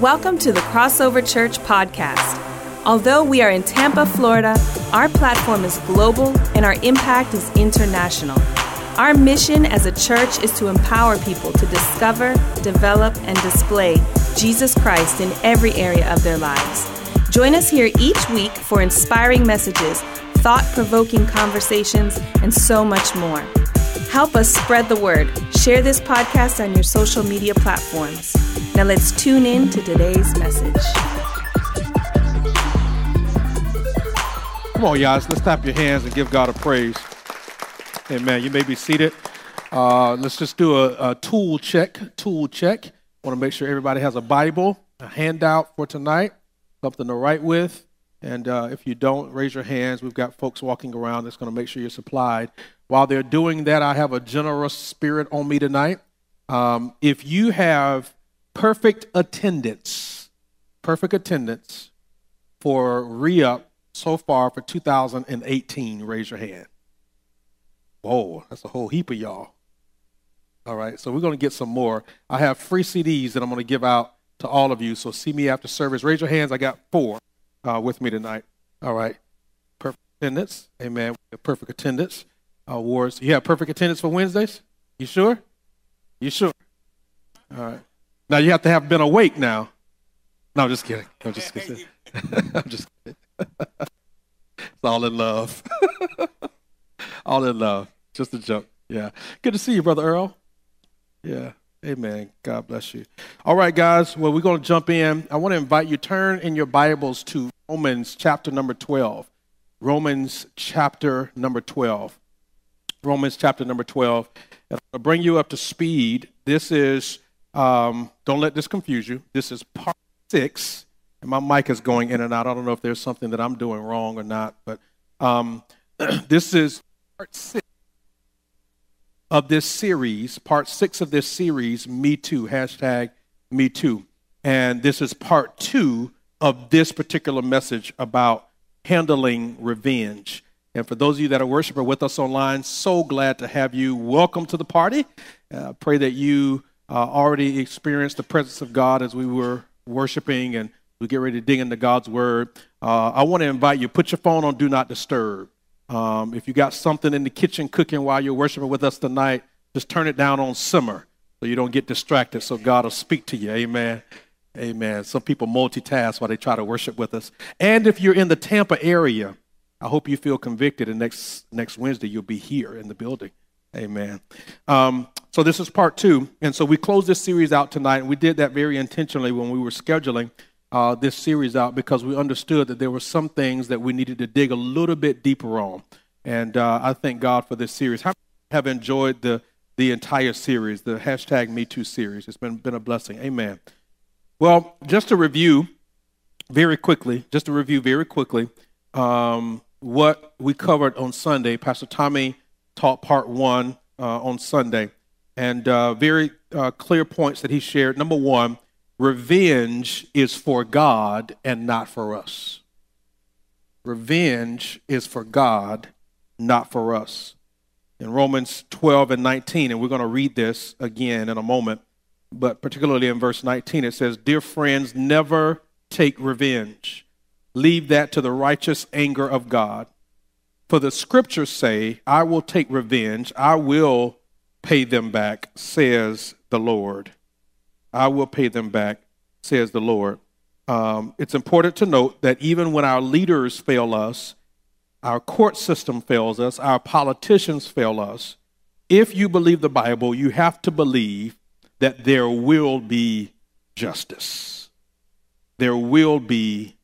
Welcome to the Crossover Church podcast. Although we are in Tampa, Florida, our platform is global and our impact is international. Our mission as a church is to empower people to discover, develop, and display Jesus Christ in every area of their lives. Join us here each week for inspiring messages, thought provoking conversations, and so much more. Help us spread the word. Share this podcast on your social media platforms. Now let's tune in to today's message. Come on, guys. Let's clap your hands and give God a praise. Amen. You may be seated. Uh, let's just do a, a tool check. Tool check. Want to make sure everybody has a Bible, a handout for tonight, something to write with. And uh, if you don't, raise your hands. We've got folks walking around that's going to make sure you're supplied. While they're doing that, I have a generous spirit on me tonight. Um, if you have perfect attendance, perfect attendance for re up so far for 2018, raise your hand. Whoa, that's a whole heap of y'all. All right, so we're going to get some more. I have free CDs that I'm going to give out to all of you. So see me after service. Raise your hands. I got four uh, with me tonight. All right, perfect attendance. Amen. Perfect attendance awards. You have perfect attendance for Wednesdays? You sure? You sure? All right. Now you have to have been awake now. No, I'm just kidding. I'm just kidding. I'm just kidding. it's all in love. all in love. Just a joke. Yeah. Good to see you, Brother Earl. Yeah. Amen. God bless you. All right, guys. Well, we're going to jump in. I want to invite you turn in your Bibles to Romans chapter number 12. Romans chapter number 12. Romans chapter number 12. And I'll bring you up to speed. This is, um, don't let this confuse you. This is part six. And my mic is going in and out. I don't know if there's something that I'm doing wrong or not, but um, this is part six of this series, part six of this series, Me Too, hashtag Me Too. And this is part two of this particular message about handling revenge. And for those of you that are worshiper with us online, so glad to have you. Welcome to the party. Uh, pray that you uh, already experienced the presence of God as we were worshiping and we get ready to dig into God's word. Uh, I want to invite you, put your phone on Do Not Disturb. Um, if you got something in the kitchen cooking while you're worshiping with us tonight, just turn it down on simmer so you don't get distracted so God will speak to you. Amen. Amen. Some people multitask while they try to worship with us. And if you're in the Tampa area, I hope you feel convicted and next next Wednesday you'll be here in the building. Amen. Um, so this is part two. And so we closed this series out tonight, and we did that very intentionally when we were scheduling uh, this series out because we understood that there were some things that we needed to dig a little bit deeper on. And uh, I thank God for this series. How have enjoyed the the entire series, the hashtag Me Too series? It's been been a blessing. Amen. Well, just to review very quickly, just to review very quickly um, what we covered on Sunday. Pastor Tommy taught part one uh, on Sunday, and uh, very uh, clear points that he shared. Number one Revenge is for God and not for us. Revenge is for God, not for us. In Romans 12 and 19, and we're going to read this again in a moment, but particularly in verse 19, it says, Dear friends, never take revenge. Leave that to the righteous anger of God. For the scriptures say, I will take revenge, I will pay them back, says the Lord. I will pay them back, says the Lord. Um, it's important to note that even when our leaders fail us, our court system fails us, our politicians fail us, if you believe the Bible, you have to believe that there will be justice. There will be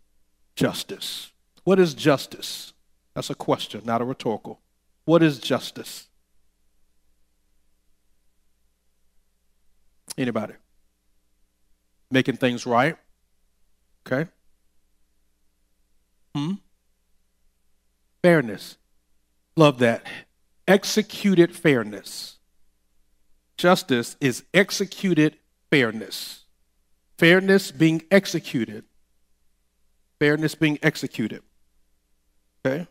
justice. What is justice? That's a question, not a rhetorical. What is justice? Anybody? making things right. Okay? Hmm? Fairness. Love that. Executed fairness. Justice is executed fairness. Fairness being executed. Fairness being executed. Okay?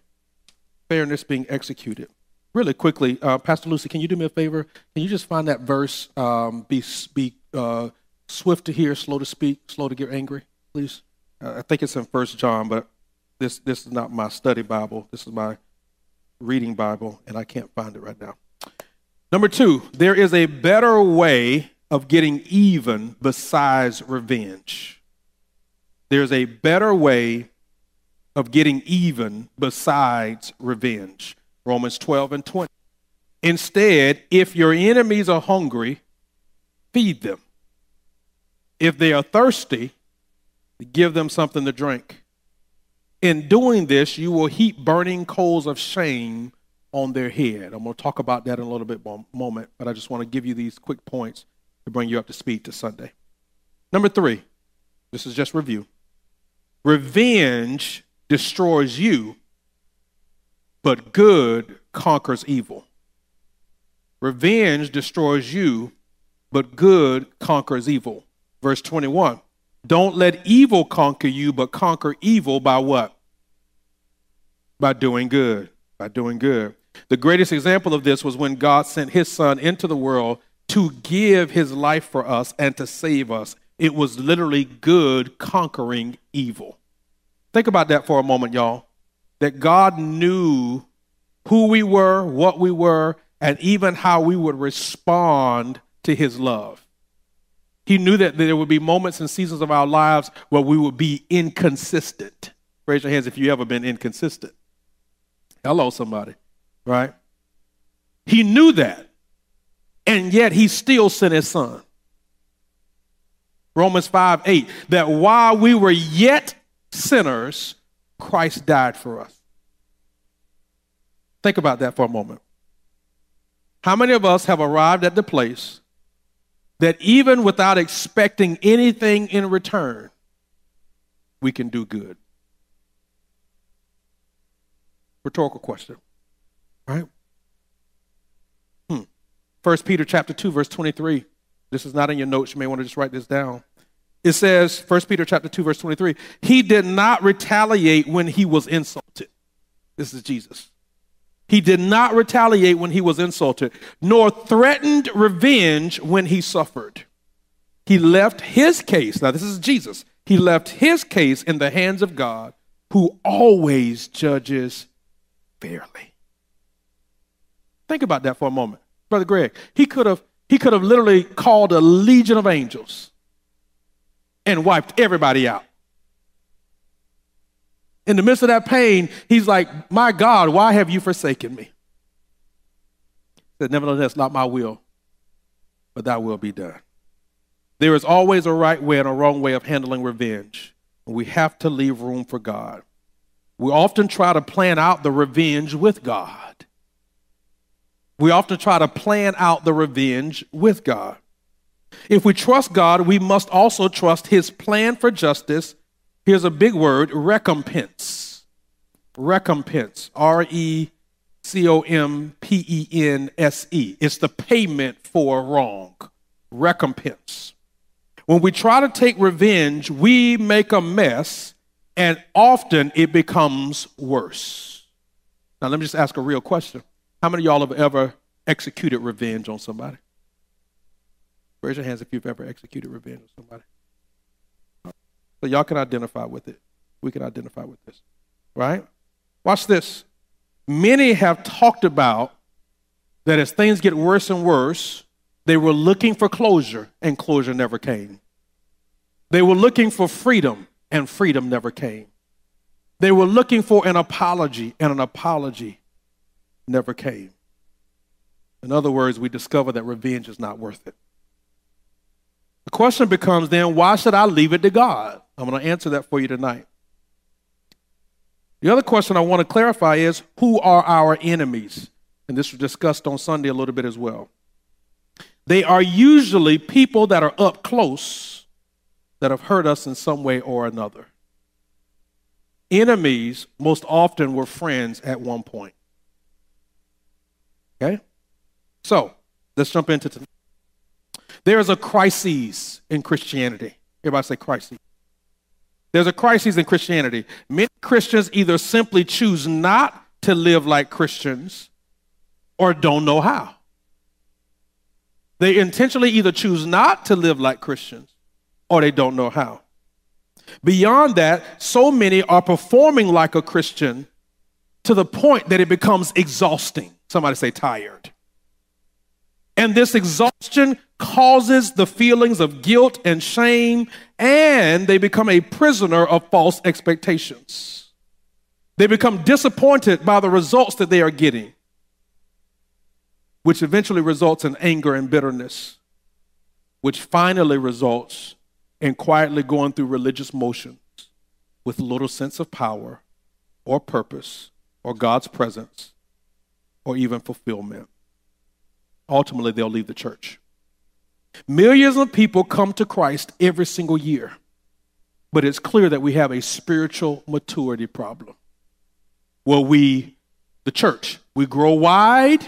Fairness being executed. Really quickly, uh, Pastor Lucy, can you do me a favor? Can you just find that verse? Um, be be uh, swift to hear, slow to speak, slow to get angry, please? Uh, I think it's in First John, but this this is not my study Bible. This is my reading Bible, and I can't find it right now. Number two, there is a better way of getting even besides revenge. There's a better way of getting even besides revenge. Romans 12 and 20. Instead, if your enemies are hungry, feed them. If they are thirsty, give them something to drink. In doing this, you will heap burning coals of shame on their head. I'm going to talk about that in a little bit moment, but I just want to give you these quick points to bring you up to speed to Sunday. Number three, this is just review. Revenge destroys you, but good conquers evil. Revenge destroys you, but good conquers evil. Verse 21 Don't let evil conquer you, but conquer evil by what? By doing good. By doing good. The greatest example of this was when God sent his son into the world to give his life for us and to save us. It was literally good conquering evil. Think about that for a moment, y'all. That God knew who we were, what we were, and even how we would respond to his love. He knew that there would be moments and seasons of our lives where we would be inconsistent. Raise your hands if you ever been inconsistent. Hello, somebody, right? He knew that, and yet he still sent his son. Romans 5 8, that while we were yet sinners, Christ died for us. Think about that for a moment. How many of us have arrived at the place that even without expecting anything in return, we can do good? Rhetorical question, right? Hmm. First Peter chapter 2, verse 23. This is not in your notes. You may want to just write this down. It says, 1 Peter chapter 2, verse 23, he did not retaliate when he was insulted. This is Jesus. He did not retaliate when he was insulted, nor threatened revenge when he suffered. He left his case, now this is Jesus, he left his case in the hands of God, who always judges fairly. Think about that for a moment. Brother Greg, he could have he could have literally called a legion of angels and wiped everybody out. In the midst of that pain, he's like, My God, why have you forsaken me? He said, Nevertheless, not my will, but thy will be done. There is always a right way and a wrong way of handling revenge. And we have to leave room for God. We often try to plan out the revenge with God. We often try to plan out the revenge with God. If we trust God, we must also trust His plan for justice. Here's a big word recompense. Recompense. R E C O M P E N S E. It's the payment for wrong. Recompense. When we try to take revenge, we make a mess, and often it becomes worse. Now, let me just ask a real question. How many of y'all have ever executed revenge on somebody? Raise your hands if you've ever executed revenge on somebody. So y'all can identify with it. We can identify with this. Right? Watch this. Many have talked about that as things get worse and worse, they were looking for closure, and closure never came. They were looking for freedom, and freedom never came. They were looking for an apology, and an apology never came. In other words, we discover that revenge is not worth it. The question becomes then, why should I leave it to God? I'm going to answer that for you tonight. The other question I want to clarify is who are our enemies? And this was discussed on Sunday a little bit as well. They are usually people that are up close that have hurt us in some way or another. Enemies most often were friends at one point. Okay? So, let's jump into tonight. There is a crisis in Christianity. Everybody say crisis. There's a crisis in Christianity. Many Christians either simply choose not to live like Christians or don't know how. They intentionally either choose not to live like Christians or they don't know how. Beyond that, so many are performing like a Christian to the point that it becomes exhausting. Somebody say tired. And this exhaustion causes the feelings of guilt and shame, and they become a prisoner of false expectations. They become disappointed by the results that they are getting, which eventually results in anger and bitterness, which finally results in quietly going through religious motions with little sense of power or purpose or God's presence or even fulfillment. Ultimately, they'll leave the church. Millions of people come to Christ every single year, but it's clear that we have a spiritual maturity problem. Well, we, the church, we grow wide,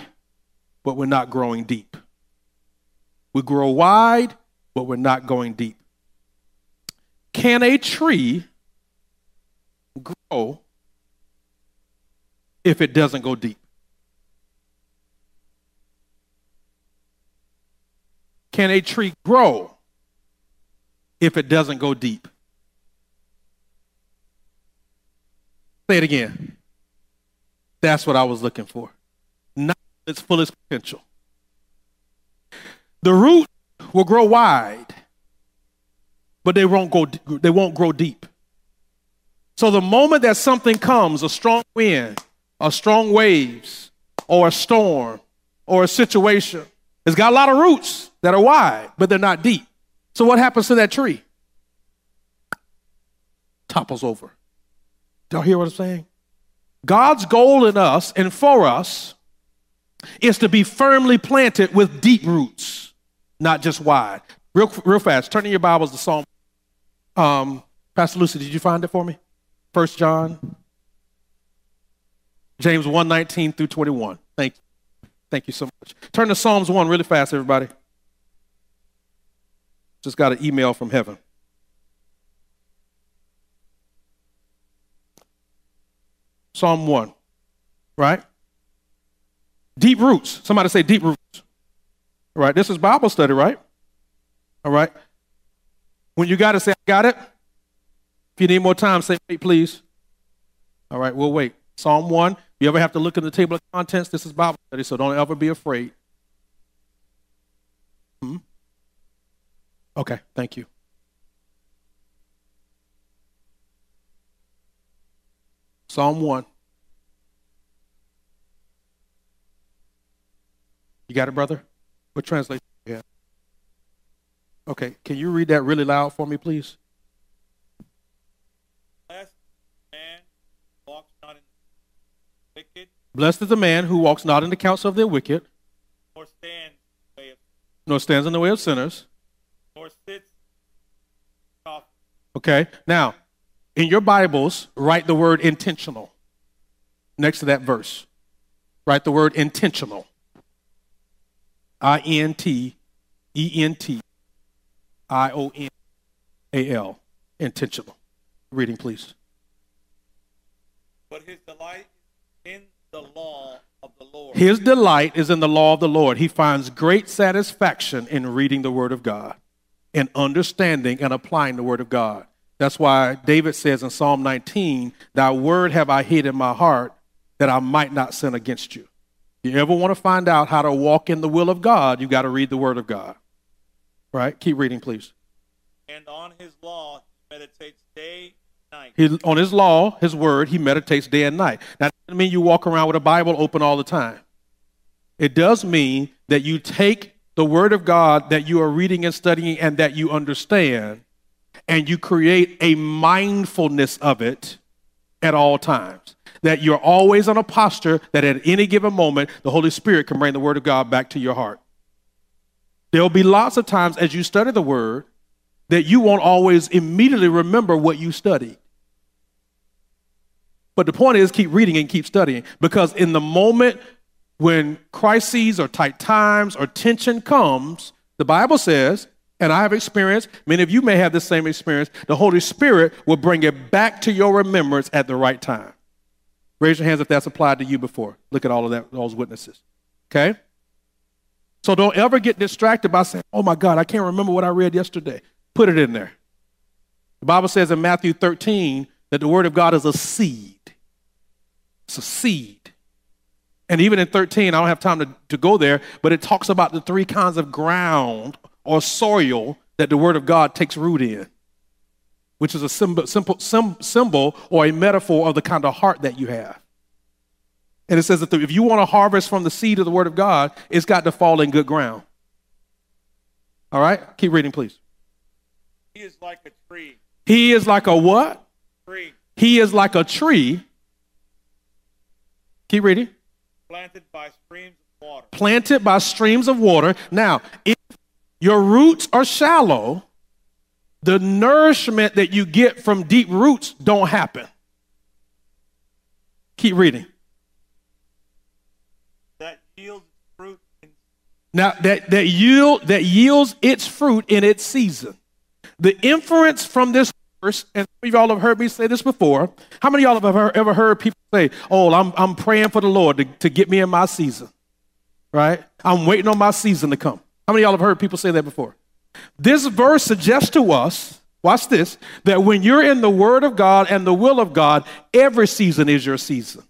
but we're not growing deep. We grow wide, but we're not going deep. Can a tree grow if it doesn't go deep? Can a tree grow if it doesn't go deep? Say it again. That's what I was looking for. Not its fullest potential. The root will grow wide, but they won't go they won't grow deep. So the moment that something comes, a strong wind, a strong waves, or a storm, or a situation, it's got a lot of roots that are wide, but they're not deep. So what happens to that tree? Topples over. Y'all hear what I'm saying? God's goal in us and for us is to be firmly planted with deep roots, not just wide. Real, real fast. Turning your Bibles to Psalm. Um, Pastor Lucy, did you find it for me? First John, James 1 19 through 21. Thank you. Thank you so much. Turn to Psalms 1 really fast, everybody. Just got an email from heaven. Psalm 1, right? Deep roots. Somebody say deep roots. All right, this is Bible study, right? All right. When you got to say, I got it. If you need more time, say, wait, please. All right, we'll wait. Psalm 1. If you ever have to look in the table of contents, this is Bible study, so don't ever be afraid. Hmm? Okay, thank you. Psalm 1. You got it, brother? What translation do you have? Okay, can you read that really loud for me, please? Blessed man walks not in the wicked, Blessed is the man who walks not in the counsel of the wicked, nor stands in the way of, nor stands in the way of sinners. Nor sits. Okay, now, in your Bibles, write the word intentional next to that verse. Write the word intentional. I N T E N T I O N A L. Intentional. Reading, please. But his delight in the law of the Lord. His delight is in the law of the Lord. He finds great satisfaction in reading the Word of God and understanding and applying the Word of God. That's why David says in Psalm 19, Thy word have I hid in my heart that I might not sin against you. If you ever want to find out how to walk in the will of God, you got to read the Word of God. Right? Keep reading, please. and on his law he meditates day and night. He, on his law, his word, he meditates day and night. Now, that doesn't mean you walk around with a Bible open all the time. It does mean that you take the word of God that you are reading and studying and that you understand, and you create a mindfulness of it at all times. That you're always on a posture that at any given moment, the Holy Spirit can bring the word of God back to your heart. There'll be lots of times as you study the word that you won't always immediately remember what you studied. But the point is, keep reading and keep studying because in the moment when crises or tight times or tension comes, the Bible says, and I have experienced, many of you may have the same experience, the Holy Spirit will bring it back to your remembrance at the right time. Raise your hands if that's applied to you before. Look at all of that, those witnesses. Okay? So don't ever get distracted by saying, oh my God, I can't remember what I read yesterday. Put it in there. The Bible says in Matthew 13 that the word of God is a seed. It's a seed. And even in 13, I don't have time to, to go there, but it talks about the three kinds of ground or soil that the word of God takes root in, which is a symbol, simple, sim, symbol or a metaphor of the kind of heart that you have. And it says that if you want to harvest from the seed of the word of God, it's got to fall in good ground. All right? Keep reading, please. He is like a tree. He is like a what? Tree He is like a tree. Keep reading. Planted by streams of water. Planted by streams of water. Now, if your roots are shallow, the nourishment that you get from deep roots don't happen. Keep reading. That yields fruit in Now that, that yield that yields its fruit in its season. The inference from this verse, and some of y'all have heard me say this before. How many of y'all have ever, ever heard people say, Oh, I'm, I'm praying for the Lord to, to get me in my season? Right? I'm waiting on my season to come. How many of y'all have heard people say that before? This verse suggests to us, watch this, that when you're in the Word of God and the will of God, every season is your season.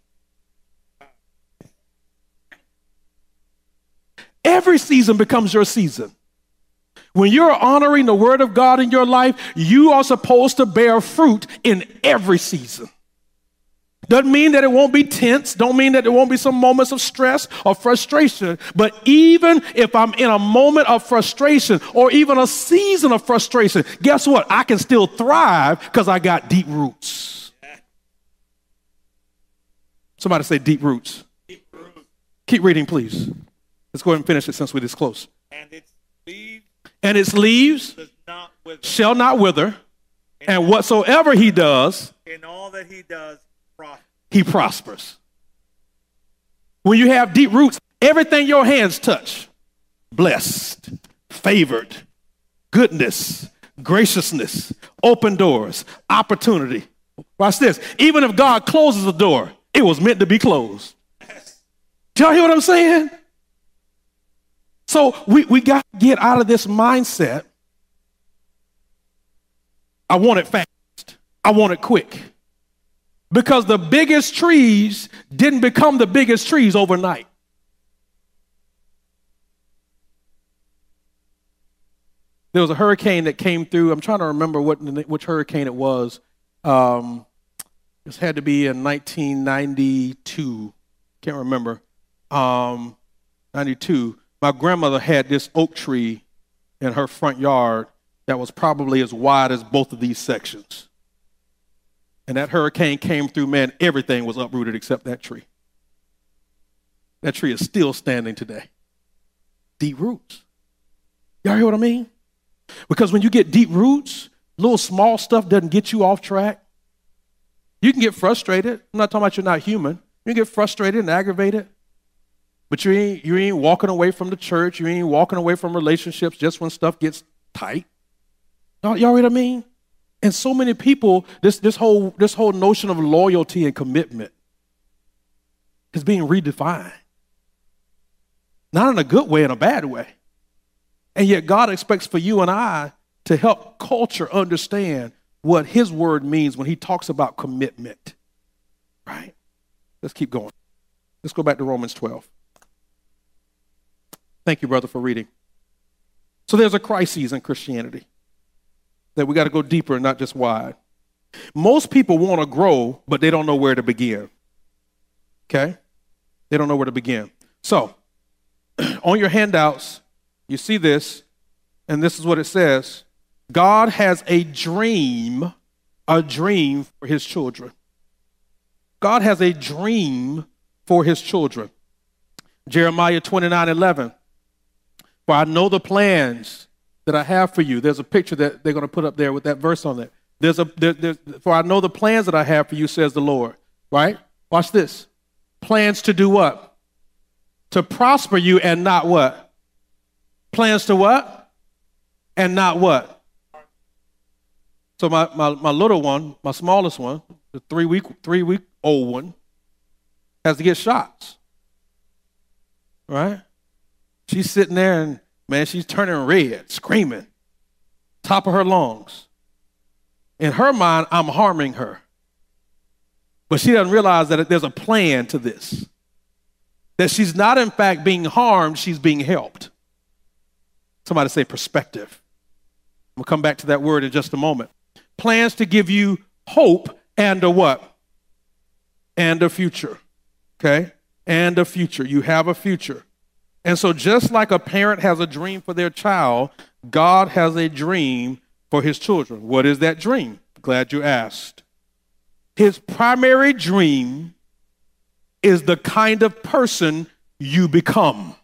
Every season becomes your season. When you're honoring the word of God in your life, you are supposed to bear fruit in every season. Doesn't mean that it won't be tense, don't mean that there won't be some moments of stress or frustration, but even if I'm in a moment of frustration or even a season of frustration, guess what? I can still thrive because I got deep roots. Somebody say deep roots. deep roots, Keep reading, please. Let's go ahead and finish it since we're this close. and its leaves And its leaves not shall not wither, and whatsoever he does, In all that he does, prosper. he prospers. When you have deep roots, everything your hands touch, blessed, favored, goodness, graciousness, open doors, opportunity. Watch this. Even if God closes the door, it was meant to be closed. Do y'all hear what I'm saying? So we, we got to get out of this mindset. I want it fast. I want it quick. Because the biggest trees didn't become the biggest trees overnight. There was a hurricane that came through. I'm trying to remember what which hurricane it was. Um, this had to be in 1992. Can't remember. Um, 92. My grandmother had this oak tree in her front yard that was probably as wide as both of these sections. And that hurricane came through, man, everything was uprooted except that tree. That tree is still standing today. Deep roots. Y'all hear what I mean? Because when you get deep roots, little small stuff doesn't get you off track. You can get frustrated. I'm not talking about you're not human. You can get frustrated and aggravated. But you ain't, you ain't walking away from the church. You ain't walking away from relationships just when stuff gets tight. Y'all, y'all know what I mean? And so many people, this, this, whole, this whole notion of loyalty and commitment is being redefined. Not in a good way, in a bad way. And yet, God expects for you and I to help culture understand what His word means when He talks about commitment. Right? Let's keep going. Let's go back to Romans 12. Thank you, brother, for reading. So there's a crisis in Christianity that we got to go deeper and not just wide. Most people want to grow, but they don't know where to begin. Okay? They don't know where to begin. So, on your handouts, you see this, and this is what it says God has a dream, a dream for his children. God has a dream for his children. Jeremiah 29 11. For I know the plans that I have for you. There's a picture that they're going to put up there with that verse on it. There's a there, for I know the plans that I have for you, says the Lord. Right? Watch this. Plans to do what? To prosper you and not what? Plans to what? And not what? So my, my, my little one, my smallest one, the three week three week old one, has to get shots. Right? She's sitting there and man, she's turning red, screaming. top of her lungs. In her mind, I'm harming her. But she doesn't realize that there's a plan to this. That she's not, in fact, being harmed, she's being helped. Somebody say perspective. We'll come back to that word in just a moment. Plans to give you hope and a what? And a future. Okay? And a future. You have a future. And so, just like a parent has a dream for their child, God has a dream for his children. What is that dream? Glad you asked. His primary dream is the kind of person you become.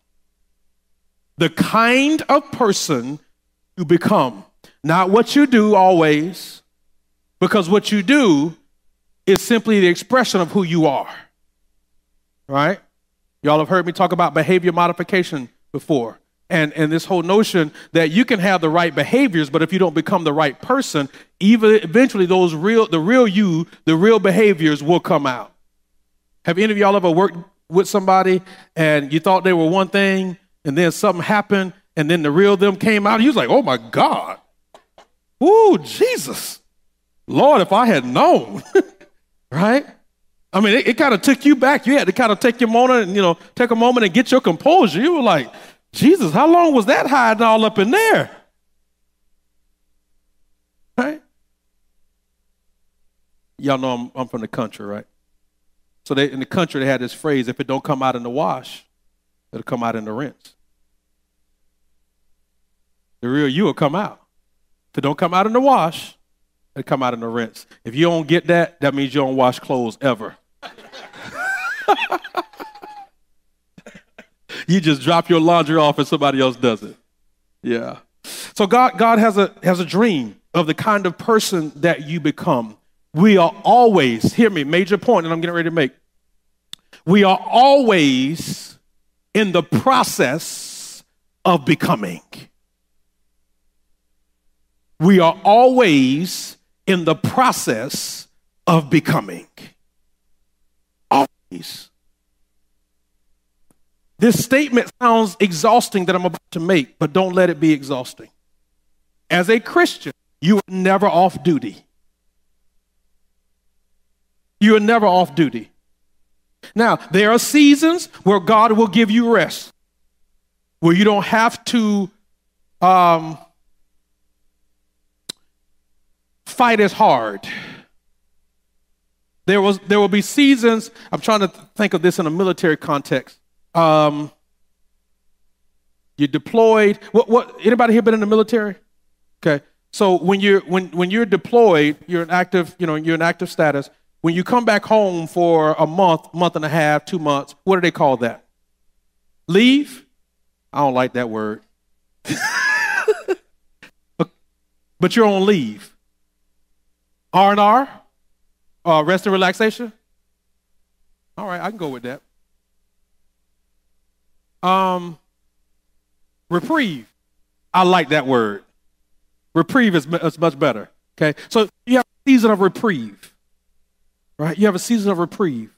The kind of person you become. Not what you do always, because what you do is simply the expression of who you are. Right? Y'all have heard me talk about behavior modification before. And, and this whole notion that you can have the right behaviors, but if you don't become the right person, even eventually those real the real you, the real behaviors will come out. Have any of y'all ever worked with somebody and you thought they were one thing, and then something happened, and then the real them came out, you was like, oh my God. Ooh, Jesus. Lord, if I had known. right? I mean, it, it kind of took you back. You had to kind of take your moment and, you know, take a moment and get your composure. You were like, Jesus, how long was that hiding all up in there? Right? Y'all know I'm, I'm from the country, right? So they, in the country, they had this phrase, if it don't come out in the wash, it'll come out in the rinse. The real you will come out. If it don't come out in the wash, it'll come out in the rinse. If you don't get that, that means you don't wash clothes ever. You just drop your laundry off and somebody else does it. Yeah. So God, God has a has a dream of the kind of person that you become. We are always, hear me, major point that I'm getting ready to make. We are always in the process of becoming. We are always in the process of becoming. This statement sounds exhausting that I'm about to make, but don't let it be exhausting. As a Christian, you are never off duty. You are never off duty. Now, there are seasons where God will give you rest, where you don't have to um, fight as hard there, was, there will be seasons, I'm trying to think of this in a military context. Um, you're deployed. What, what, anybody here been in the military? Okay. So when you're, when, when you're deployed, you're an active, you know, you're an active status. When you come back home for a month, month and a half, two months, what do they call that? Leave? I don't like that word. but, but you're on leave. R&R? Uh, rest and relaxation? All right, I can go with that. Um, reprieve. I like that word. Reprieve is, is much better. Okay, so you have a season of reprieve, right? You have a season of reprieve.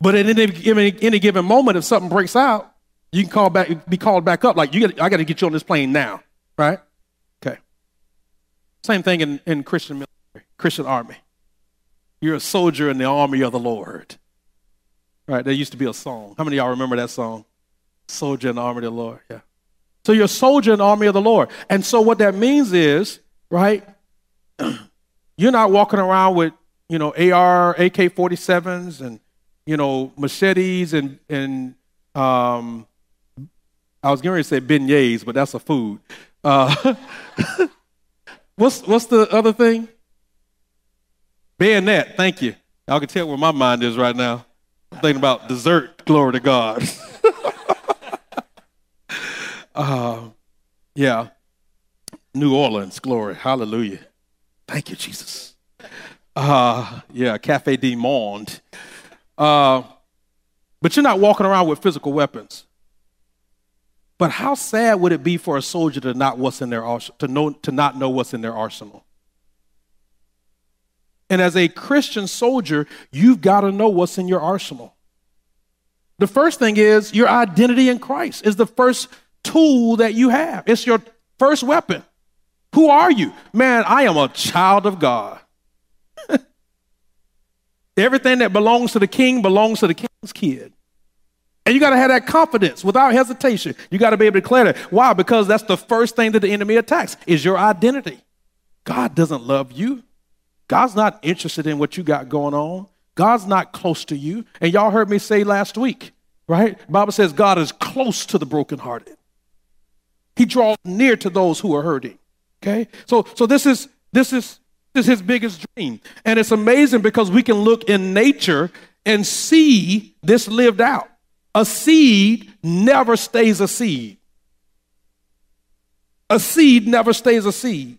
But at any, any, any given moment, if something breaks out, you can call back, be called back up. Like you, get, I got to get you on this plane now, right? Okay. Same thing in, in Christian military, Christian army. You're a soldier in the army of the Lord. Right? There used to be a song. How many y'all remember that song? Soldier in the army of the Lord. Yeah. So you're a soldier in the army of the Lord. And so what that means is, right, you're not walking around with, you know, AR, AK 47s and, you know, machetes and, and um, I was going to say beignets, but that's a food. Uh, what's, what's the other thing? Bayonet, thank you. Y'all can tell where my mind is right now. I'm thinking about dessert, glory to God. uh, yeah. New Orleans, glory, hallelujah. Thank you, Jesus. Uh, yeah, Cafe du Monde. Uh, but you're not walking around with physical weapons. But how sad would it be for a soldier to not what's in their to know to not know what's in their arsenal? And as a Christian soldier, you've got to know what's in your arsenal. The first thing is your identity in Christ is the first tool that you have. It's your first weapon. Who are you? Man, I am a child of God. Everything that belongs to the king belongs to the king's kid. And you got to have that confidence without hesitation. You got to be able to declare that. Why? Because that's the first thing that the enemy attacks is your identity. God doesn't love you. God's not interested in what you got going on. God's not close to you. And y'all heard me say last week, right? The Bible says God is close to the brokenhearted. He draws near to those who are hurting. Okay? So so this is this is this is his biggest dream. And it's amazing because we can look in nature and see this lived out. A seed never stays a seed. A seed never stays a seed.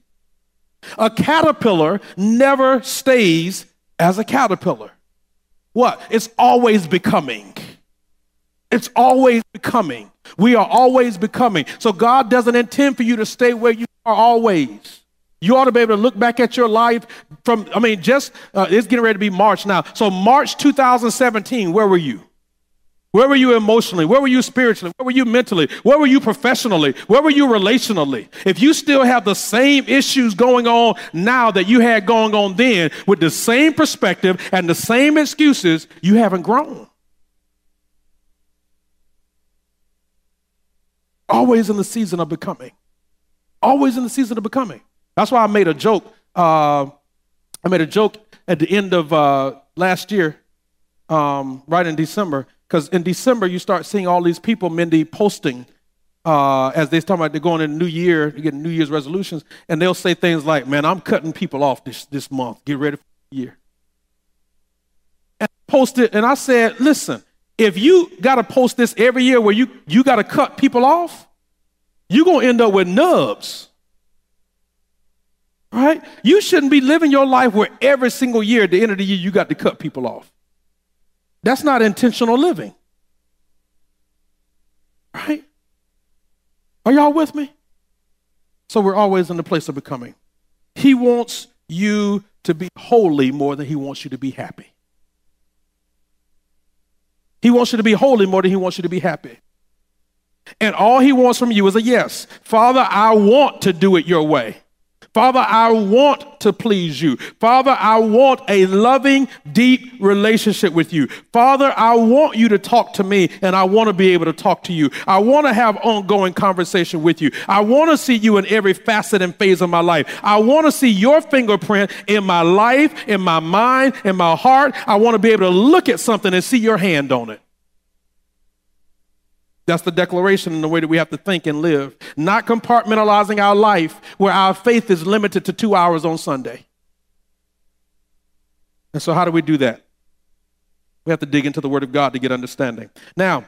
A caterpillar never stays as a caterpillar. What? It's always becoming. It's always becoming. We are always becoming. So God doesn't intend for you to stay where you are always. You ought to be able to look back at your life from, I mean, just, uh, it's getting ready to be March now. So, March 2017, where were you? Where were you emotionally? Where were you spiritually? Where were you mentally? Where were you professionally? Where were you relationally? If you still have the same issues going on now that you had going on then with the same perspective and the same excuses, you haven't grown. Always in the season of becoming. Always in the season of becoming. That's why I made a joke. Uh, I made a joke at the end of uh, last year, um, right in December. Because in December, you start seeing all these people, Mindy, posting uh, as they talk about they're going in new year, to get New Year's resolutions, and they'll say things like, Man, I'm cutting people off this, this month. Get ready for the year. And I posted, and I said, Listen, if you got to post this every year where you, you got to cut people off, you're going to end up with nubs. Right? You shouldn't be living your life where every single year at the end of the year you got to cut people off. That's not intentional living. Right? Are y'all with me? So we're always in the place of becoming. He wants you to be holy more than he wants you to be happy. He wants you to be holy more than he wants you to be happy. And all he wants from you is a yes. Father, I want to do it your way. Father, I want to please you. Father, I want a loving, deep relationship with you. Father, I want you to talk to me and I want to be able to talk to you. I want to have ongoing conversation with you. I want to see you in every facet and phase of my life. I want to see your fingerprint in my life, in my mind, in my heart. I want to be able to look at something and see your hand on it. That's the declaration in the way that we have to think and live. Not compartmentalizing our life where our faith is limited to two hours on Sunday. And so, how do we do that? We have to dig into the Word of God to get understanding. Now,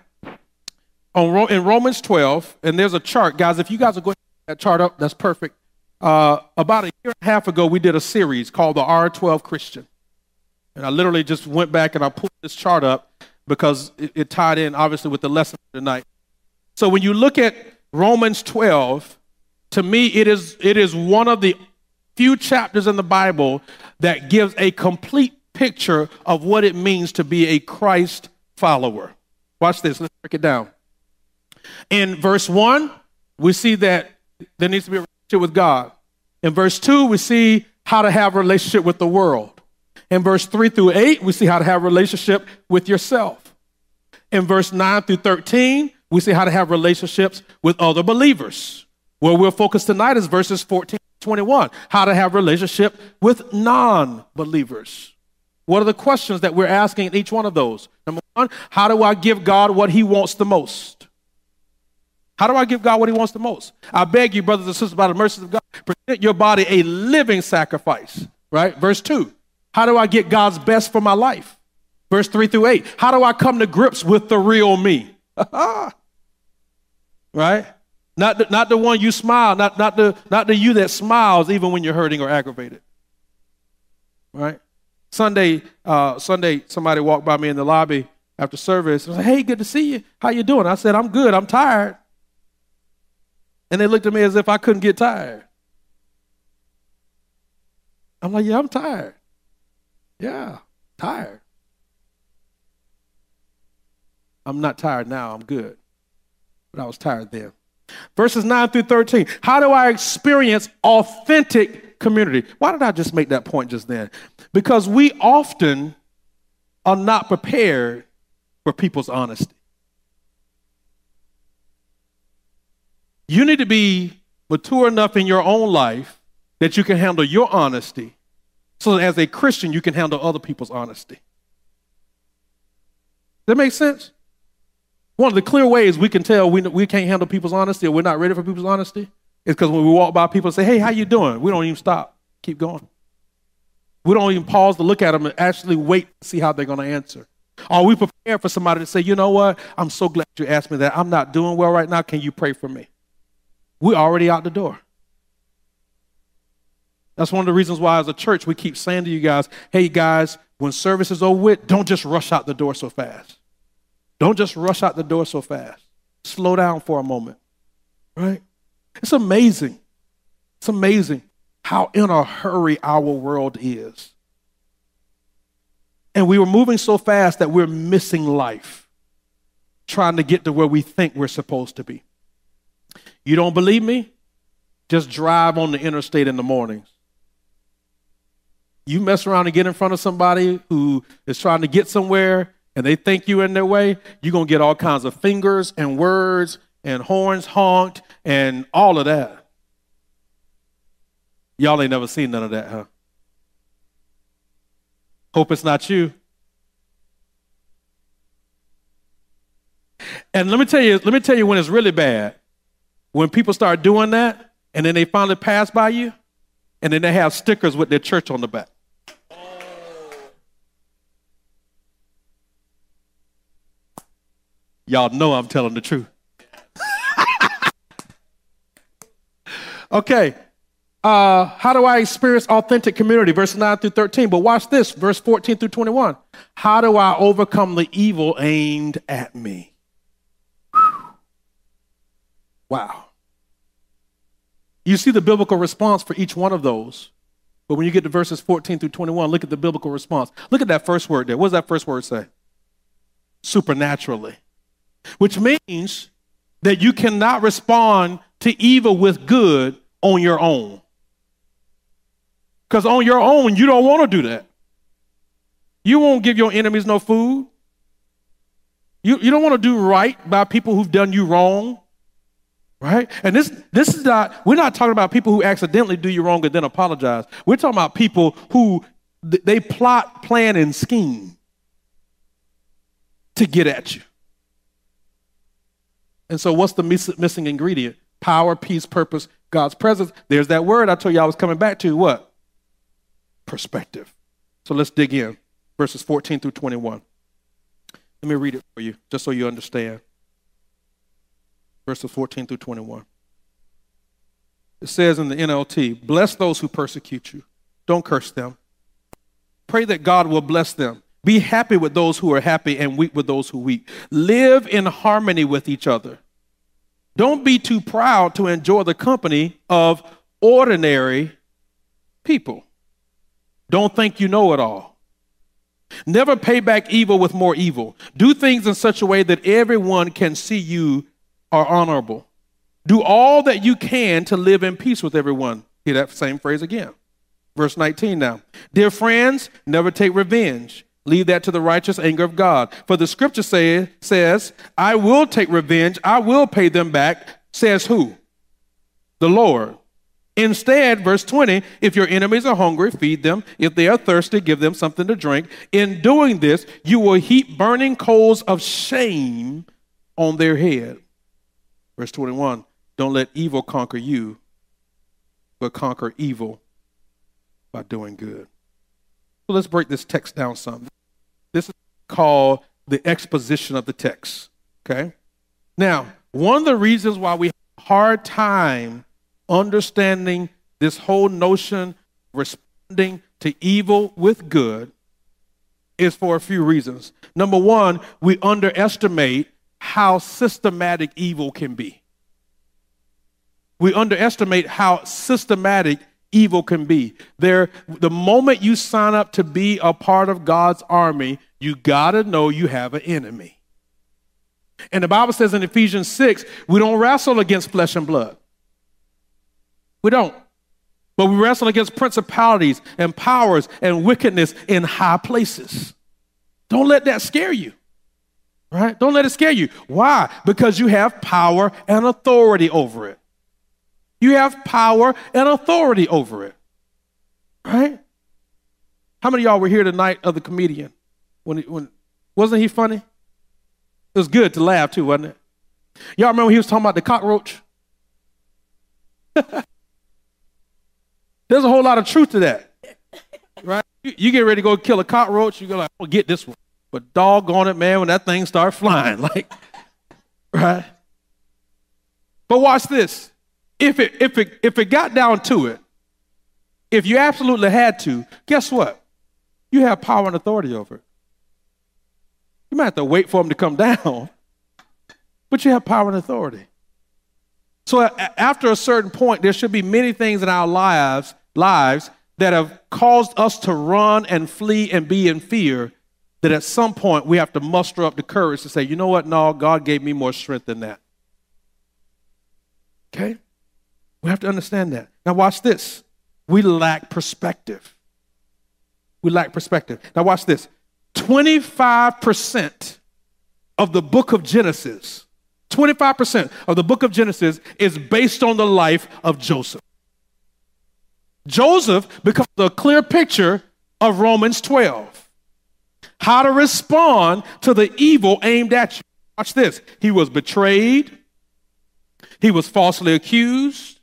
on, in Romans 12, and there's a chart, guys, if you guys are going to that chart up, that's perfect. Uh, about a year and a half ago, we did a series called the R12 Christian. And I literally just went back and I pulled this chart up because it, it tied in obviously with the lesson tonight. So when you look at Romans 12, to me it is it is one of the few chapters in the Bible that gives a complete picture of what it means to be a Christ follower. Watch this, let's break it down. In verse 1, we see that there needs to be a relationship with God. In verse 2, we see how to have a relationship with the world. In verse 3 through 8, we see how to have relationship with yourself. In verse 9 through 13, we see how to have relationships with other believers. Where we'll focus tonight is verses 14 to 21, how to have relationship with non-believers. What are the questions that we're asking in each one of those? Number one, how do I give God what he wants the most? How do I give God what he wants the most? I beg you, brothers and sisters, by the mercies of God, present your body a living sacrifice. Right? Verse 2. How do I get God's best for my life? Verse 3 through 8. How do I come to grips with the real me? right? Not the, not the one you smile, not, not, the, not the you that smiles even when you're hurting or aggravated. Right? Sunday, uh, Sunday, somebody walked by me in the lobby after service. I was like, hey, good to see you. How you doing? I said, I'm good. I'm tired. And they looked at me as if I couldn't get tired. I'm like, yeah, I'm tired. Yeah, tired. I'm not tired now, I'm good. But I was tired then. Verses 9 through 13. How do I experience authentic community? Why did I just make that point just then? Because we often are not prepared for people's honesty. You need to be mature enough in your own life that you can handle your honesty so as a Christian, you can handle other people's honesty. That makes sense? One of the clear ways we can tell we, we can't handle people's honesty or we're not ready for people's honesty is because when we walk by people and say, hey, how you doing? We don't even stop. Keep going. We don't even pause to look at them and actually wait to see how they're going to answer. Are we prepared for somebody to say, you know what? I'm so glad you asked me that. I'm not doing well right now. Can you pray for me? We're already out the door. That's one of the reasons why, as a church, we keep saying to you guys, hey, guys, when service is over with, don't just rush out the door so fast. Don't just rush out the door so fast. Slow down for a moment, right? It's amazing. It's amazing how in a hurry our world is. And we were moving so fast that we're missing life, trying to get to where we think we're supposed to be. You don't believe me? Just drive on the interstate in the mornings. You mess around and get in front of somebody who is trying to get somewhere and they think you in their way, you're going to get all kinds of fingers and words and horns honked and all of that. Y'all ain't never seen none of that, huh? Hope it's not you. And let me tell you, let me tell you when it's really bad. When people start doing that, and then they finally pass by you, and then they have stickers with their church on the back. Y'all know I'm telling the truth. okay. Uh, how do I experience authentic community? Verse 9 through 13. But watch this, verse 14 through 21. How do I overcome the evil aimed at me? Wow. You see the biblical response for each one of those. But when you get to verses 14 through 21, look at the biblical response. Look at that first word there. What does that first word say? Supernaturally which means that you cannot respond to evil with good on your own. Because on your own, you don't want to do that. You won't give your enemies no food. You, you don't want to do right by people who've done you wrong. Right? And this this is not we're not talking about people who accidentally do you wrong and then apologize. We're talking about people who they plot, plan, and scheme to get at you. And so, what's the miss- missing ingredient? Power, peace, purpose, God's presence. There's that word I told you I was coming back to. What? Perspective. So let's dig in. Verses 14 through 21. Let me read it for you, just so you understand. Verses 14 through 21. It says in the NLT Bless those who persecute you, don't curse them. Pray that God will bless them. Be happy with those who are happy and weep with those who weep. Live in harmony with each other. Don't be too proud to enjoy the company of ordinary people. Don't think you know it all. Never pay back evil with more evil. Do things in such a way that everyone can see you are honorable. Do all that you can to live in peace with everyone. Hear that same phrase again. Verse 19 now. Dear friends, never take revenge. Leave that to the righteous anger of God. For the scripture say, says, I will take revenge, I will pay them back, says who? The Lord. Instead, verse 20, if your enemies are hungry, feed them. If they are thirsty, give them something to drink. In doing this, you will heap burning coals of shame on their head. Verse 21, don't let evil conquer you, but conquer evil by doing good. So let's break this text down some. This is called the exposition of the text. Okay? Now, one of the reasons why we have a hard time understanding this whole notion responding to evil with good is for a few reasons. Number one, we underestimate how systematic evil can be. We underestimate how systematic evil can be. There, the moment you sign up to be a part of God's army, you got to know you have an enemy. And the Bible says in Ephesians 6, we don't wrestle against flesh and blood. We don't. But we wrestle against principalities and powers and wickedness in high places. Don't let that scare you. Right? Don't let it scare you. Why? Because you have power and authority over it. You have power and authority over it. Right? How many y'all were here tonight of the comedian? When, when wasn't he funny? It was good to laugh too, wasn't it? Y'all remember he was talking about the cockroach? There's a whole lot of truth to that. Right? You, you, get ready to go kill a cockroach, you go like, oh, get this one. But doggone it, man, when that thing starts flying, like, right? But watch this. If it if it if it got down to it, if you absolutely had to, guess what? You have power and authority over it. You might have to wait for them to come down, but you have power and authority. So after a certain point, there should be many things in our lives, lives that have caused us to run and flee and be in fear that at some point we have to muster up the courage to say, you know what? No, God gave me more strength than that. Okay? We have to understand that. Now, watch this. We lack perspective. We lack perspective. Now, watch this 25% of the book of Genesis 25% of the book of Genesis is based on the life of Joseph. Joseph becomes a clear picture of Romans 12. How to respond to the evil aimed at you. Watch this. He was betrayed. He was falsely accused.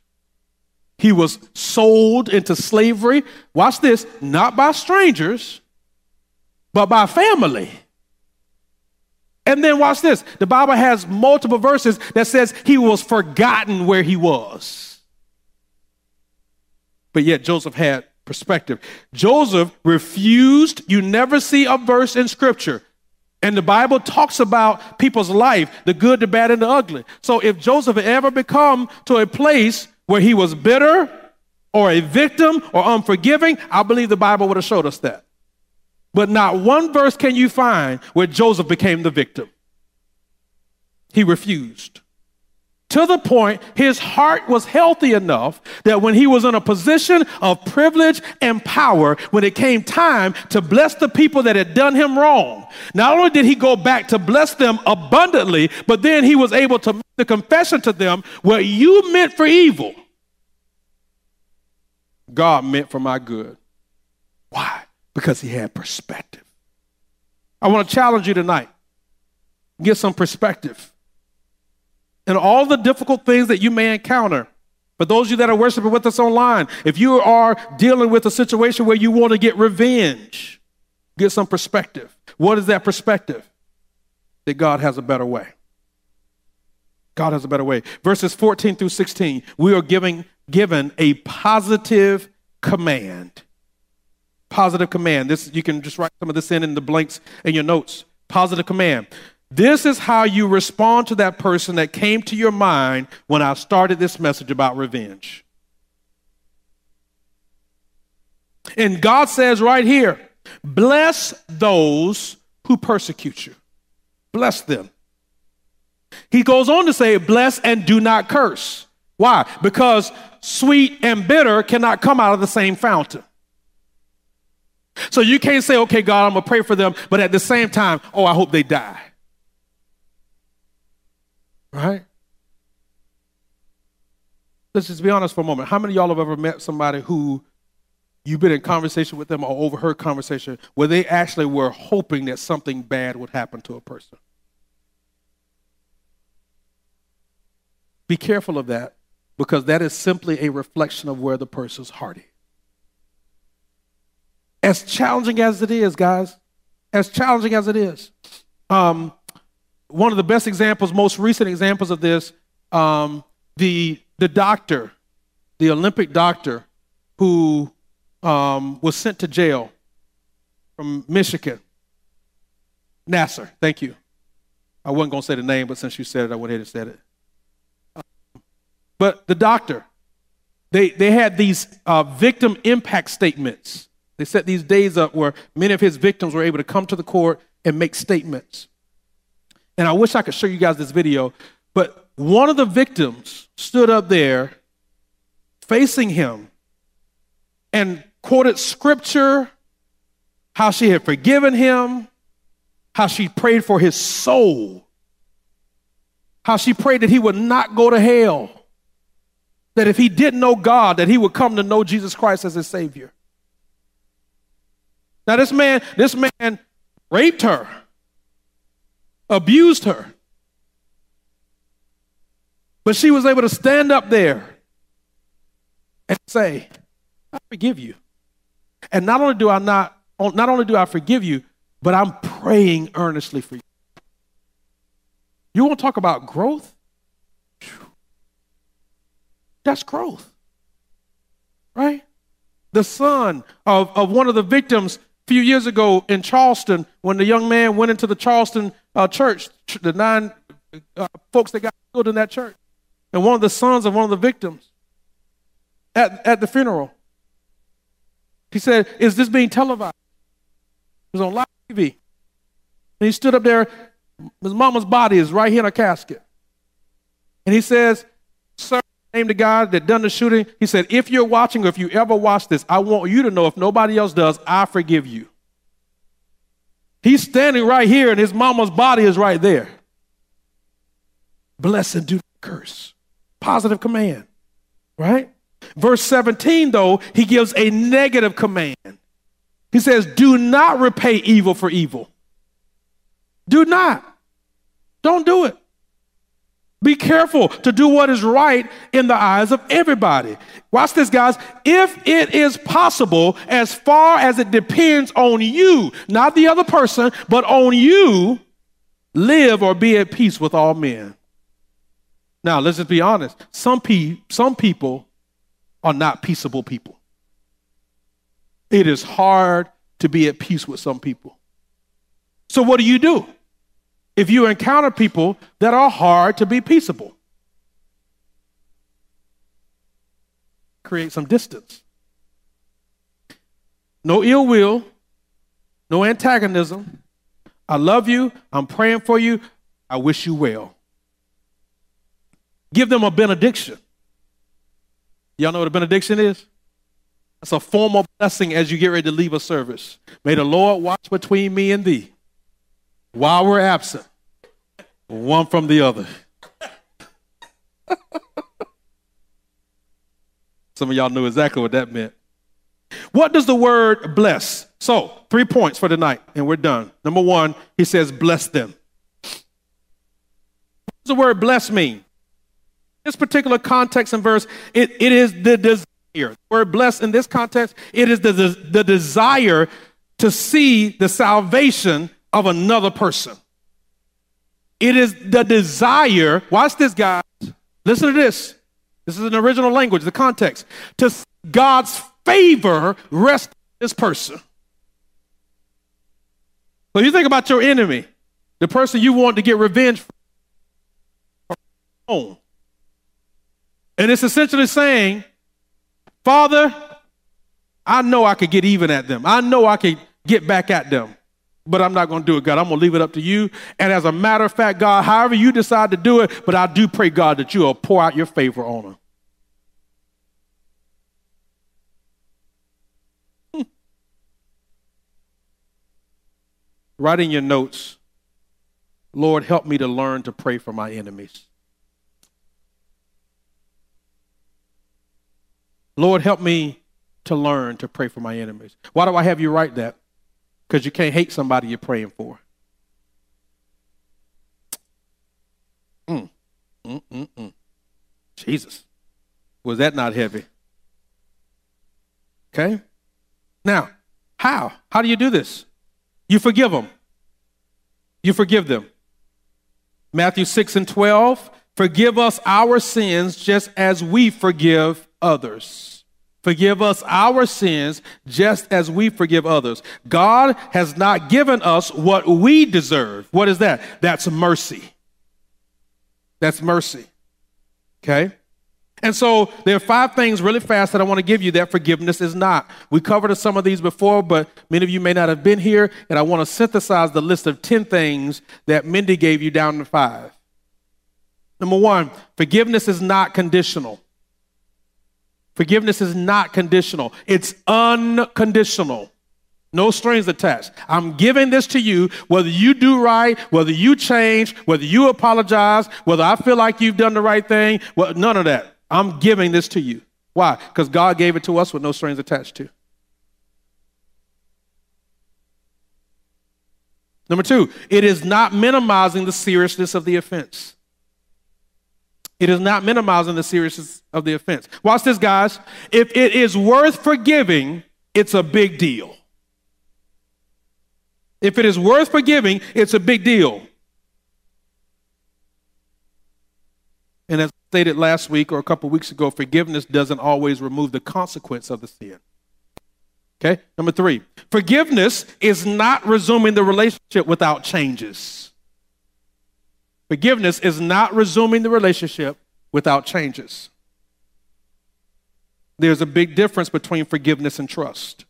He was sold into slavery. Watch this. Not by strangers, but by family. And then watch this. The Bible has multiple verses that says he was forgotten where he was. But yet Joseph had perspective. Joseph refused, you never see a verse in scripture. And the Bible talks about people's life, the good, the bad, and the ugly. So if Joseph ever become to a place where he was bitter or a victim or unforgiving, I believe the Bible would have showed us that. But not one verse can you find where Joseph became the victim. He refused. To the point, his heart was healthy enough that when he was in a position of privilege and power, when it came time to bless the people that had done him wrong, not only did he go back to bless them abundantly, but then he was able to make the confession to them what you meant for evil, God meant for my good. Why? because he had perspective. I want to challenge you tonight. Get some perspective. And all the difficult things that you may encounter, for those of you that are worshiping with us online, if you are dealing with a situation where you want to get revenge, get some perspective. What is that perspective? That God has a better way. God has a better way. Verses 14 through 16, we are giving, given a positive command positive command. This you can just write some of this in in the blanks in your notes. Positive command. This is how you respond to that person that came to your mind when I started this message about revenge. And God says right here, bless those who persecute you. Bless them. He goes on to say, bless and do not curse. Why? Because sweet and bitter cannot come out of the same fountain. So you can't say, okay, God, I'm going to pray for them, but at the same time, oh, I hope they die. Right? Let's just be honest for a moment. How many of y'all have ever met somebody who you've been in conversation with them or overheard conversation where they actually were hoping that something bad would happen to a person? Be careful of that because that is simply a reflection of where the person's heart is. As challenging as it is, guys, as challenging as it is, um, one of the best examples, most recent examples of this, um, the the doctor, the Olympic doctor, who um, was sent to jail from Michigan. Nassar, thank you. I wasn't going to say the name, but since you said it, I went ahead and said it. but the doctor, they, they had these uh, victim impact statements they set these days up where many of his victims were able to come to the court and make statements. And I wish I could show you guys this video, but one of the victims stood up there facing him and quoted scripture, how she had forgiven him, how she prayed for his soul, how she prayed that he would not go to hell, that if he didn't know God, that he would come to know Jesus Christ as his Savior. Now, this man, this man raped her, abused her. But she was able to stand up there and say, I forgive you. And not only do I not, not only do I forgive you, but I'm praying earnestly for you. You want to talk about growth? That's growth. Right? The son of, of one of the victims a few years ago in Charleston, when the young man went into the Charleston uh, church, the nine uh, folks that got killed in that church, and one of the sons of one of the victims at, at the funeral, he said, Is this being televised? It was on live TV. And he stood up there. His mama's body is right here in a casket. And he says, Sir, name the guy that done the shooting. He said, If you're watching or if you ever watch this, I want you to know if nobody else does, I forgive you. He's standing right here and his mama's body is right there. Bless and do not curse. Positive command, right? Verse 17, though, he gives a negative command. He says, Do not repay evil for evil. Do not. Don't do it. Be careful to do what is right in the eyes of everybody. Watch this, guys. If it is possible, as far as it depends on you, not the other person, but on you, live or be at peace with all men. Now, let's just be honest. Some, pe- some people are not peaceable people. It is hard to be at peace with some people. So, what do you do if you encounter people that are hard to be peaceable? Create some distance. No ill will, no antagonism. I love you. I'm praying for you. I wish you well. Give them a benediction. Y'all know what a benediction is? That's a formal blessing as you get ready to leave a service. May the Lord watch between me and thee while we're absent, one from the other. Some of y'all knew exactly what that meant. What does the word bless? So, three points for tonight, and we're done. Number one, he says, bless them. What does the word bless mean? this particular context and verse, it, it is the desire. The word blessed in this context, it is the, the, the desire to see the salvation of another person. It is the desire, watch this, guys. Listen to this. This is an original language, the context. To God's favor rest this person. So you think about your enemy, the person you want to get revenge from. And it's essentially saying, Father, I know I could get even at them. I know I could get back at them, but I'm not going to do it, God. I'm going to leave it up to you. And as a matter of fact, God, however you decide to do it, but I do pray, God, that you will pour out your favor on them. Hmm. Write in your notes, Lord, help me to learn to pray for my enemies. Lord, help me to learn to pray for my enemies. Why do I have you write that? Because you can't hate somebody you're praying for. Mm. Mm, mm, mm. Jesus. Was that not heavy? Okay? Now, how? How do you do this? You forgive them. You forgive them. Matthew 6 and 12. Forgive us our sins just as we forgive others. Forgive us our sins just as we forgive others. God has not given us what we deserve. What is that? That's mercy. That's mercy. Okay? And so there are five things really fast that I want to give you that forgiveness is not. We covered some of these before, but many of you may not have been here, and I want to synthesize the list of 10 things that Mindy gave you down to five. Number one, forgiveness is not conditional. Forgiveness is not conditional, it's unconditional. No strings attached. I'm giving this to you, whether you do right, whether you change, whether you apologize, whether I feel like you've done the right thing, well, none of that. I'm giving this to you. Why? Because God gave it to us with no strings attached to. Number two, it is not minimizing the seriousness of the offense. It is not minimizing the seriousness of the offense. Watch this, guys. If it is worth forgiving, it's a big deal. If it is worth forgiving, it's a big deal. And as stated last week or a couple weeks ago, forgiveness doesn't always remove the consequence of the sin. Okay? Number three, forgiveness is not resuming the relationship without changes. Forgiveness is not resuming the relationship without changes. There's a big difference between forgiveness and trust.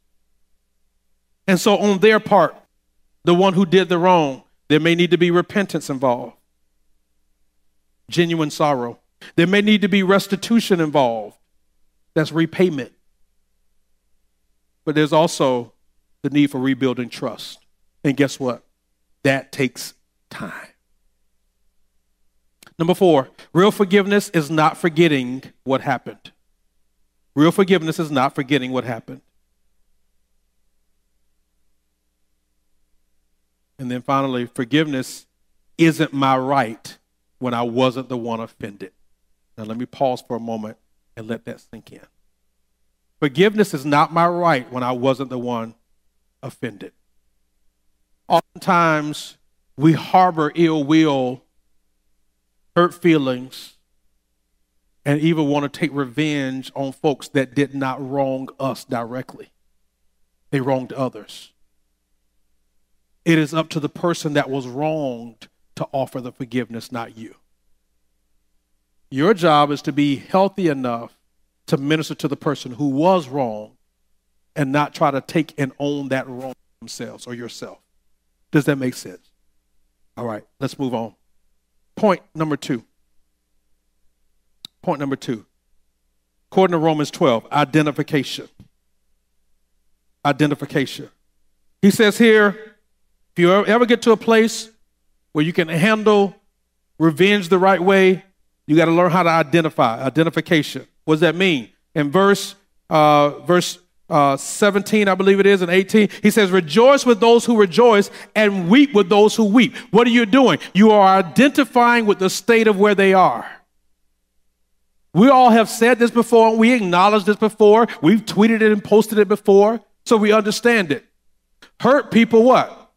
And so, on their part, the one who did the wrong, there may need to be repentance involved, genuine sorrow. There may need to be restitution involved. That's repayment. But there's also the need for rebuilding trust. And guess what? That takes time. Number four, real forgiveness is not forgetting what happened. Real forgiveness is not forgetting what happened. And then finally, forgiveness isn't my right when I wasn't the one offended. Now, let me pause for a moment and let that sink in. Forgiveness is not my right when I wasn't the one offended. Oftentimes, we harbor ill will, hurt feelings, and even want to take revenge on folks that did not wrong us directly. They wronged others. It is up to the person that was wronged to offer the forgiveness, not you. Your job is to be healthy enough to minister to the person who was wrong and not try to take and own that wrong themselves or yourself. Does that make sense? All right, let's move on. Point number two. Point number two. According to Romans 12, identification. Identification. He says here, if you ever get to a place where you can handle revenge the right way, you got to learn how to identify, identification. What does that mean? In verse uh, verse uh, 17, I believe it is, and 18, he says, Rejoice with those who rejoice and weep with those who weep. What are you doing? You are identifying with the state of where they are. We all have said this before, we acknowledged this before, we've tweeted it and posted it before, so we understand it. Hurt people, what?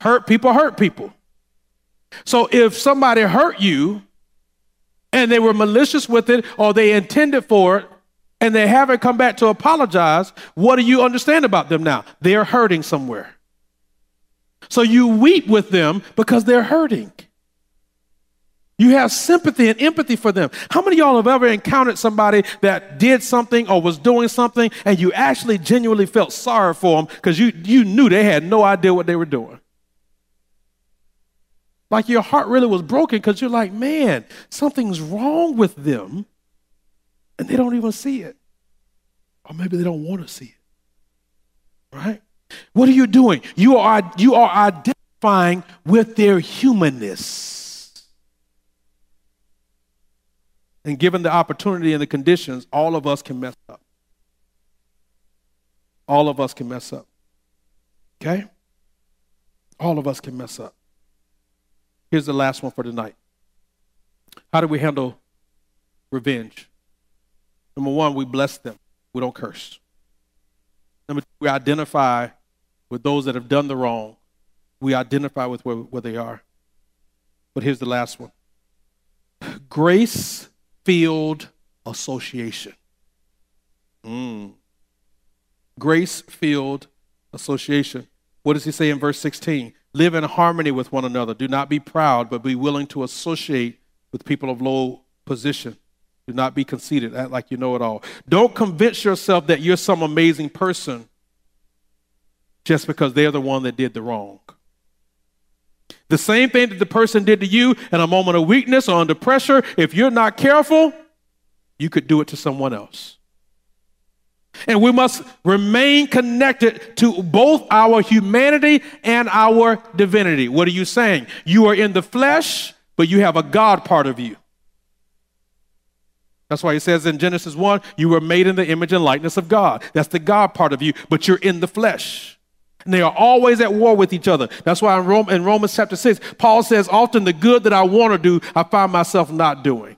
Hurt people hurt people. So if somebody hurt you, and they were malicious with it or they intended for it and they haven't come back to apologize, what do you understand about them now? They're hurting somewhere. So you weep with them because they're hurting. You have sympathy and empathy for them. How many y'all have ever encountered somebody that did something or was doing something and you actually genuinely felt sorry for them because you, you knew they had no idea what they were doing? Like your heart really was broken because you're like, man, something's wrong with them. And they don't even see it. Or maybe they don't want to see it. Right? What are you doing? You are, you are identifying with their humanness. And given the opportunity and the conditions, all of us can mess up. All of us can mess up. Okay? All of us can mess up. Here's the last one for tonight. How do we handle revenge? Number one, we bless them. We don't curse. Number two, we identify with those that have done the wrong. We identify with where, where they are. But here's the last one grace filled association. Mm. Grace filled association. What does he say in verse 16? Live in harmony with one another. Do not be proud, but be willing to associate with people of low position. Do not be conceited, act like you know it all. Don't convince yourself that you're some amazing person just because they're the one that did the wrong. The same thing that the person did to you in a moment of weakness or under pressure, if you're not careful, you could do it to someone else. And we must remain connected to both our humanity and our divinity. What are you saying? You are in the flesh, but you have a God part of you. That's why he says in Genesis 1, you were made in the image and likeness of God. That's the God part of you, but you're in the flesh. And they are always at war with each other. That's why in, Rome, in Romans chapter 6, Paul says, Often the good that I want to do, I find myself not doing.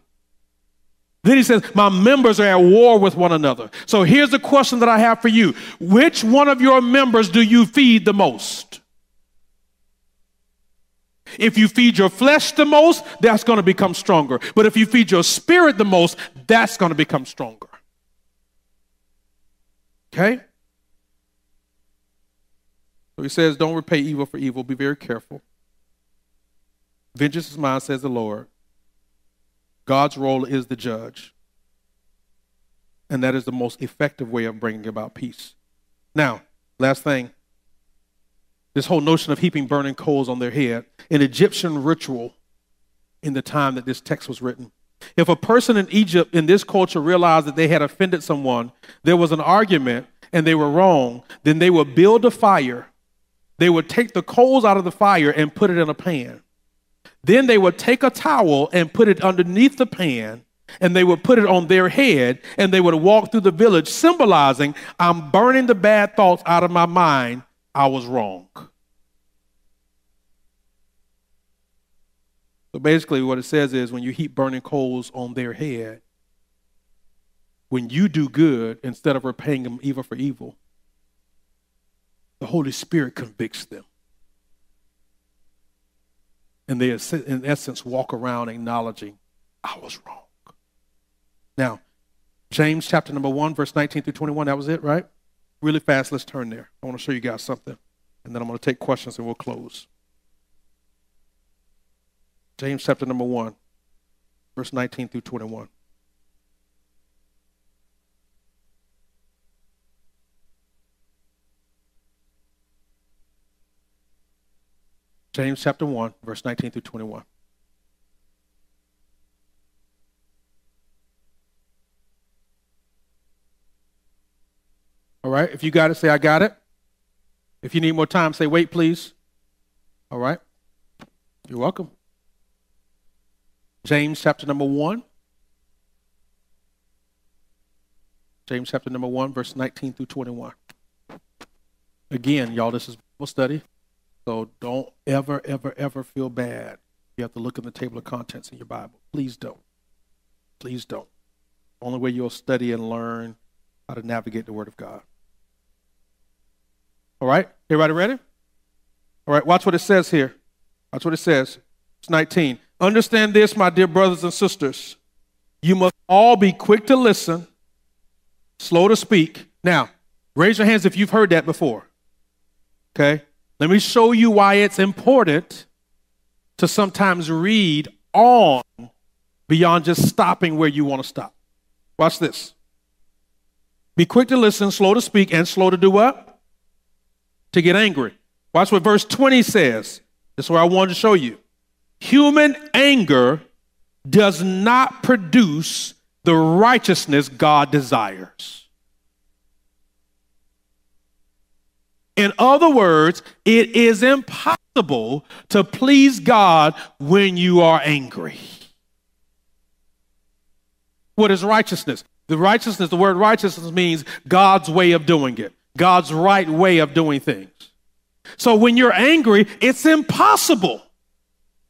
Then he says, My members are at war with one another. So here's the question that I have for you Which one of your members do you feed the most? If you feed your flesh the most, that's going to become stronger. But if you feed your spirit the most, that's going to become stronger. Okay? So he says, Don't repay evil for evil. Be very careful. Vengeance is mine, says the Lord. God's role is the judge. And that is the most effective way of bringing about peace. Now, last thing this whole notion of heaping burning coals on their head, an Egyptian ritual in the time that this text was written. If a person in Egypt in this culture realized that they had offended someone, there was an argument and they were wrong, then they would build a fire. They would take the coals out of the fire and put it in a pan. Then they would take a towel and put it underneath the pan, and they would put it on their head, and they would walk through the village, symbolizing, I'm burning the bad thoughts out of my mind. I was wrong. So basically, what it says is when you heap burning coals on their head, when you do good instead of repaying them evil for evil, the Holy Spirit convicts them and they, in essence, walk around acknowledging, I was wrong. Now, James chapter number 1, verse 19 through 21, that was it, right? Really fast, let's turn there. I want to show you guys something, and then I'm going to take questions and we'll close. James chapter number 1, verse 19 through 21. James chapter 1, verse 19 through 21. All right, if you got it, say, I got it. If you need more time, say, wait, please. All right, you're welcome. James chapter number 1. James chapter number 1, verse 19 through 21. Again, y'all, this is Bible study. So don't ever, ever, ever feel bad. You have to look in the table of contents in your Bible. Please don't. Please don't. Only way you'll study and learn how to navigate the Word of God. All right? Everybody ready? All right, watch what it says here. Watch what it says. It's 19. Understand this, my dear brothers and sisters. You must all be quick to listen, slow to speak. Now, raise your hands if you've heard that before. Okay? Let me show you why it's important to sometimes read on beyond just stopping where you want to stop. Watch this. Be quick to listen, slow to speak, and slow to do what? To get angry. Watch what verse 20 says. Is where I wanted to show you. Human anger does not produce the righteousness God desires. In other words, it is impossible to please God when you are angry. What is righteousness? The righteousness, the word righteousness means God's way of doing it, God's right way of doing things. So when you're angry, it's impossible.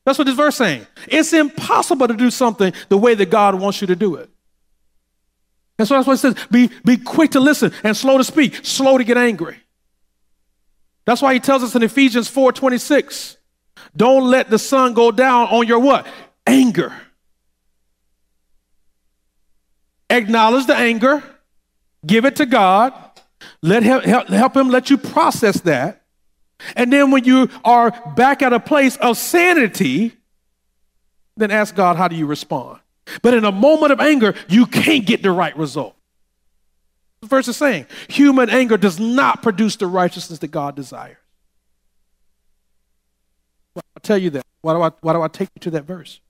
That's what this verse saying. It's impossible to do something the way that God wants you to do it. And so that's what it says. Be, be quick to listen and slow to speak, slow to get angry. That's why he tells us in Ephesians 4:26, don't let the sun go down on your what? Anger. Acknowledge the anger, give it to God, let him help, help him let you process that. And then when you are back at a place of sanity, then ask God, how do you respond? But in a moment of anger, you can't get the right result. The verse is saying human anger does not produce the righteousness that God desires. Well, I'll tell you that. Why do, I, why do I take you to that verse?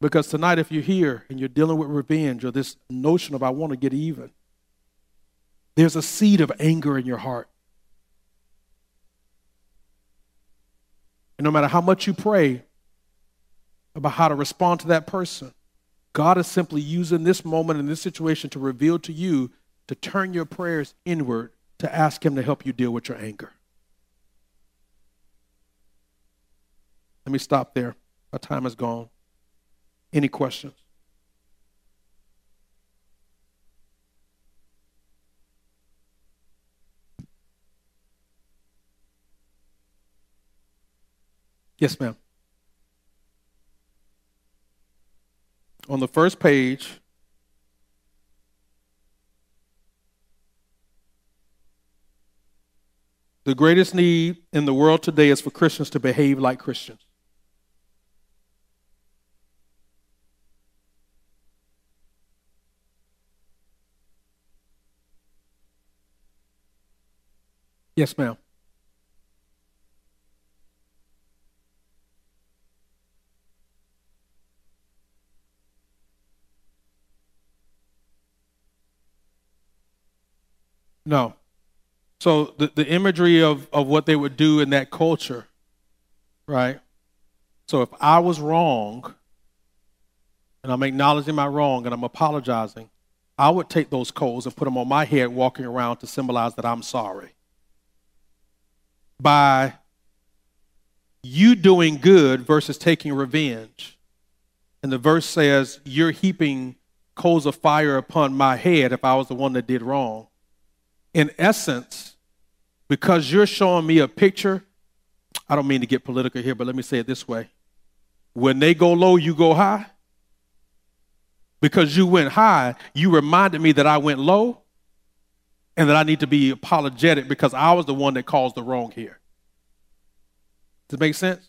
Because tonight, if you're here and you're dealing with revenge or this notion of I want to get even, there's a seed of anger in your heart. And no matter how much you pray about how to respond to that person, God is simply using this moment in this situation to reveal to you to turn your prayers inward to ask Him to help you deal with your anger. Let me stop there. Our time is gone. Any questions? Yes, ma'am. On the first page, the greatest need in the world today is for Christians to behave like Christians. Yes, ma'am. No. So the, the imagery of, of what they would do in that culture, right? So if I was wrong, and I'm acknowledging my wrong and I'm apologizing, I would take those coals and put them on my head walking around to symbolize that I'm sorry. By you doing good versus taking revenge. And the verse says, You're heaping coals of fire upon my head if I was the one that did wrong in essence, because you're showing me a picture, I don't mean to get political here, but let me say it this way. When they go low, you go high. Because you went high, you reminded me that I went low and that I need to be apologetic because I was the one that caused the wrong here. Does it make sense?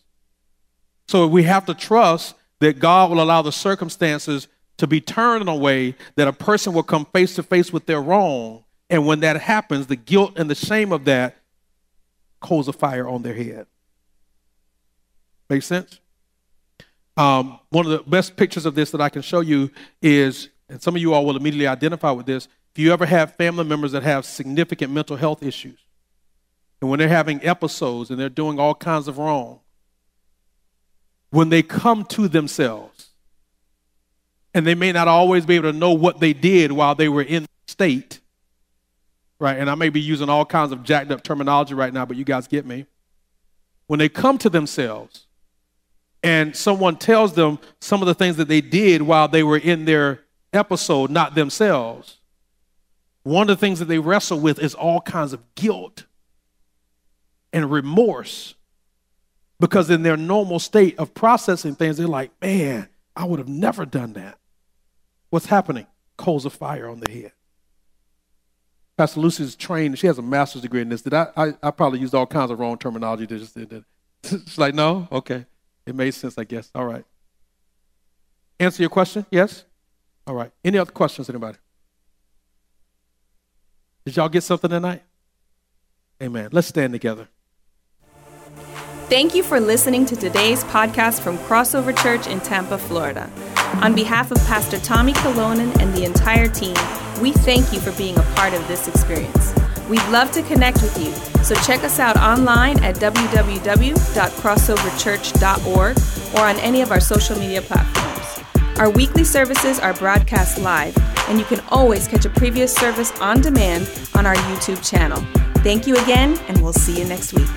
So we have to trust that God will allow the circumstances to be turned in a way that a person will come face to face with their wrong and when that happens, the guilt and the shame of that coals a fire on their head. Make sense? Um, one of the best pictures of this that I can show you is, and some of you all will immediately identify with this. If you ever have family members that have significant mental health issues, and when they're having episodes and they're doing all kinds of wrong, when they come to themselves, and they may not always be able to know what they did while they were in state, right? And I may be using all kinds of jacked up terminology right now, but you guys get me. When they come to themselves and someone tells them some of the things that they did while they were in their episode, not themselves, one of the things that they wrestle with is all kinds of guilt and remorse. Because in their normal state of processing things, they're like, man, I would have never done that. What's happening? Coals of fire on the head. Pastor Lucy's trained, she has a master's degree in this. Did I, I, I probably used all kinds of wrong terminology. To just, She's like, no? Okay. It made sense, I guess. All right. Answer your question? Yes? All right. Any other questions, anybody? Did y'all get something tonight? Amen. Let's stand together. Thank you for listening to today's podcast from Crossover Church in Tampa, Florida. On behalf of Pastor Tommy Kyllonen and the entire team, we thank you for being a part of this experience. We'd love to connect with you, so check us out online at www.crossoverchurch.org or on any of our social media platforms. Our weekly services are broadcast live, and you can always catch a previous service on demand on our YouTube channel. Thank you again, and we'll see you next week.